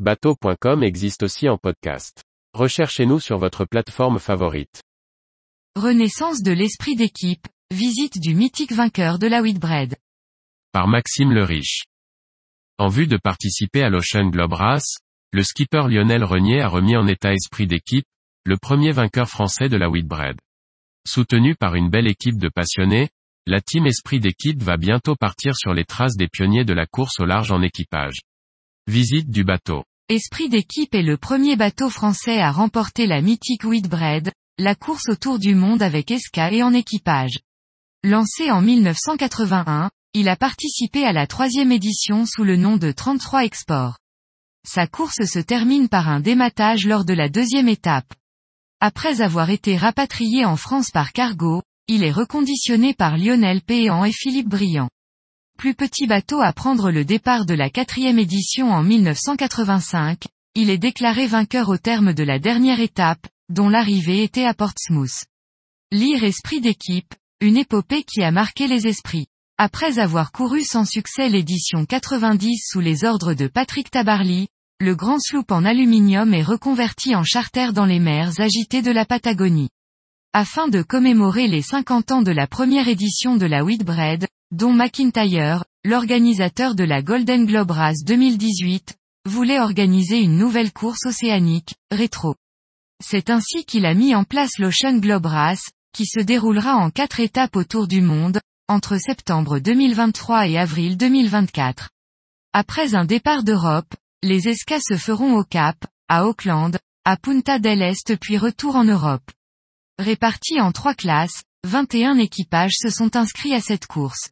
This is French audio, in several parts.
Bateau.com existe aussi en podcast. Recherchez-nous sur votre plateforme favorite. Renaissance de l'esprit d'équipe, visite du mythique vainqueur de la Whitbread. Par Maxime le Riche. En vue de participer à l'Ocean Globe Race, le skipper Lionel Renier a remis en état esprit d'équipe, le premier vainqueur français de la Whitbread. Soutenu par une belle équipe de passionnés, la team esprit d'équipe va bientôt partir sur les traces des pionniers de la course au large en équipage. Visite du bateau. Esprit d'équipe est le premier bateau français à remporter la mythique Whitbread, la course autour du monde avec esca et en équipage. Lancé en 1981, il a participé à la troisième édition sous le nom de 33 Export. Sa course se termine par un dématage lors de la deuxième étape. Après avoir été rapatrié en France par cargo, il est reconditionné par Lionel Péan et Philippe Briand. Plus petit bateau à prendre le départ de la quatrième édition en 1985, il est déclaré vainqueur au terme de la dernière étape, dont l'arrivée était à Portsmouth. Lire Esprit d'équipe, une épopée qui a marqué les esprits. Après avoir couru sans succès l'édition 90 sous les ordres de Patrick Tabarly, le grand sloop en aluminium est reconverti en charter dans les mers agitées de la Patagonie. Afin de commémorer les 50 ans de la première édition de la Whitbread, dont McIntyre, l'organisateur de la Golden Globe Race 2018, voulait organiser une nouvelle course océanique, rétro. C'est ainsi qu'il a mis en place l'Ocean Globe Race, qui se déroulera en quatre étapes autour du monde, entre septembre 2023 et avril 2024. Après un départ d'Europe, les escas se feront au Cap, à Auckland, à Punta del Este puis retour en Europe. Répartis en trois classes, 21 équipages se sont inscrits à cette course.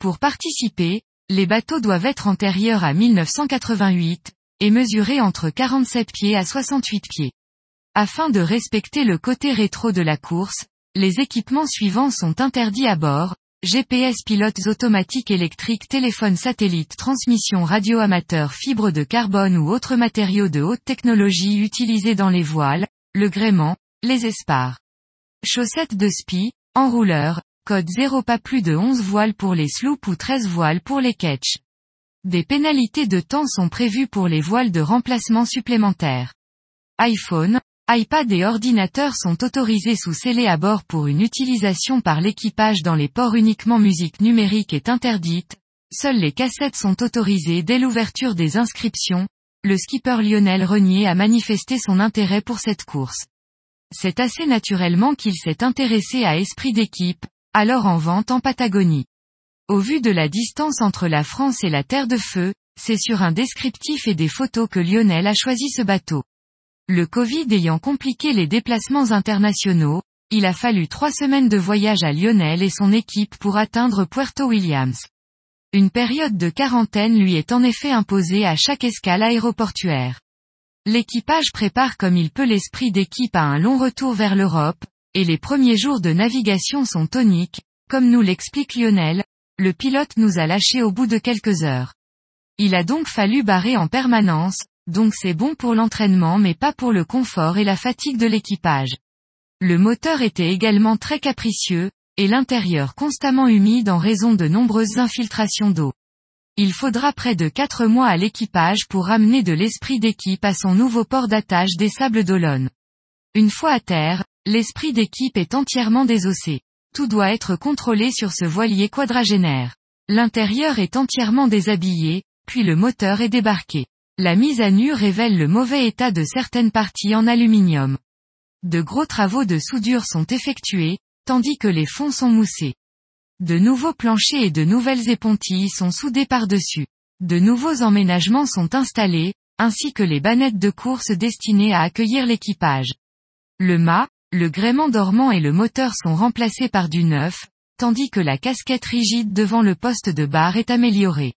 Pour participer, les bateaux doivent être antérieurs à 1988, et mesurer entre 47 pieds à 68 pieds. Afin de respecter le côté rétro de la course, les équipements suivants sont interdits à bord, GPS pilotes automatiques électriques téléphone satellite transmission radio amateur fibre de carbone ou autres matériaux de haute technologie utilisés dans les voiles, le gréement, les espars. Chaussettes de spi, enrouleurs, code 0 pas plus de 11 voiles pour les sloops ou 13 voiles pour les ketch. Des pénalités de temps sont prévues pour les voiles de remplacement supplémentaires. iPhone, iPad et ordinateurs sont autorisés sous scellé à bord pour une utilisation par l'équipage dans les ports uniquement musique numérique est interdite, seules les cassettes sont autorisées dès l'ouverture des inscriptions, le skipper Lionel Renier a manifesté son intérêt pour cette course. C'est assez naturellement qu'il s'est intéressé à Esprit d'équipe, alors en vente en Patagonie. Au vu de la distance entre la France et la Terre de Feu, c'est sur un descriptif et des photos que Lionel a choisi ce bateau. Le Covid ayant compliqué les déplacements internationaux, il a fallu trois semaines de voyage à Lionel et son équipe pour atteindre Puerto Williams. Une période de quarantaine lui est en effet imposée à chaque escale aéroportuaire. L'équipage prépare comme il peut l'esprit d'équipe à un long retour vers l'Europe, et les premiers jours de navigation sont toniques, comme nous l'explique Lionel, le pilote nous a lâchés au bout de quelques heures. Il a donc fallu barrer en permanence, donc c'est bon pour l'entraînement mais pas pour le confort et la fatigue de l'équipage. Le moteur était également très capricieux, et l'intérieur constamment humide en raison de nombreuses infiltrations d'eau. Il faudra près de 4 mois à l'équipage pour ramener de l'esprit d'équipe à son nouveau port d'attache des Sables d'Olonne. Une fois à terre, l'esprit d'équipe est entièrement désossé. Tout doit être contrôlé sur ce voilier quadragénaire. L'intérieur est entièrement déshabillé, puis le moteur est débarqué. La mise à nu révèle le mauvais état de certaines parties en aluminium. De gros travaux de soudure sont effectués, tandis que les fonds sont moussés. De nouveaux planchers et de nouvelles épontilles sont soudés par-dessus. De nouveaux emménagements sont installés, ainsi que les bannettes de course destinées à accueillir l'équipage. Le mât, le gréement dormant et le moteur sont remplacés par du neuf, tandis que la casquette rigide devant le poste de barre est améliorée.